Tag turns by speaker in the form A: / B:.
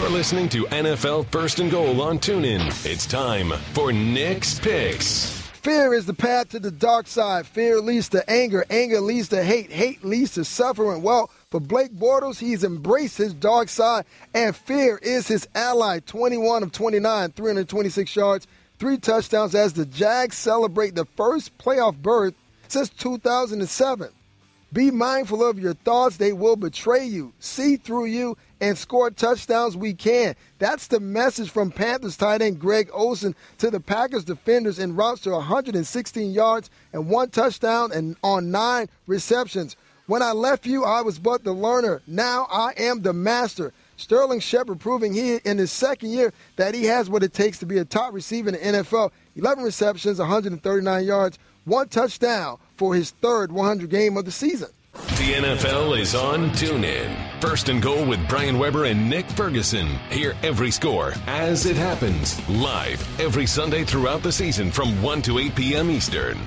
A: You're listening to NFL First and Goal on TuneIn. It's time for Nick's Picks.
B: Fear is the path to the dark side. Fear leads to anger. Anger leads to hate. Hate leads to suffering. Well, for Blake Bortles, he's embraced his dark side, and fear is his ally. 21 of 29, 326 yards, three touchdowns as the Jags celebrate the first playoff berth since 2007. Be mindful of your thoughts. They will betray you, see through you, and score touchdowns we can. That's the message from Panthers tight end Greg Olsen to the Packers defenders in routes to 116 yards and one touchdown and on nine receptions. When I left you, I was but the learner. Now I am the master. Sterling Shepard proving he in his second year that he has what it takes to be a top receiver in the NFL. 11 receptions, 139 yards, one touchdown for his third 100 game of the season.
A: The NFL is on TuneIn. First and goal with Brian Weber and Nick Ferguson. Hear every score as it happens live every Sunday throughout the season from 1 to 8 p.m. Eastern.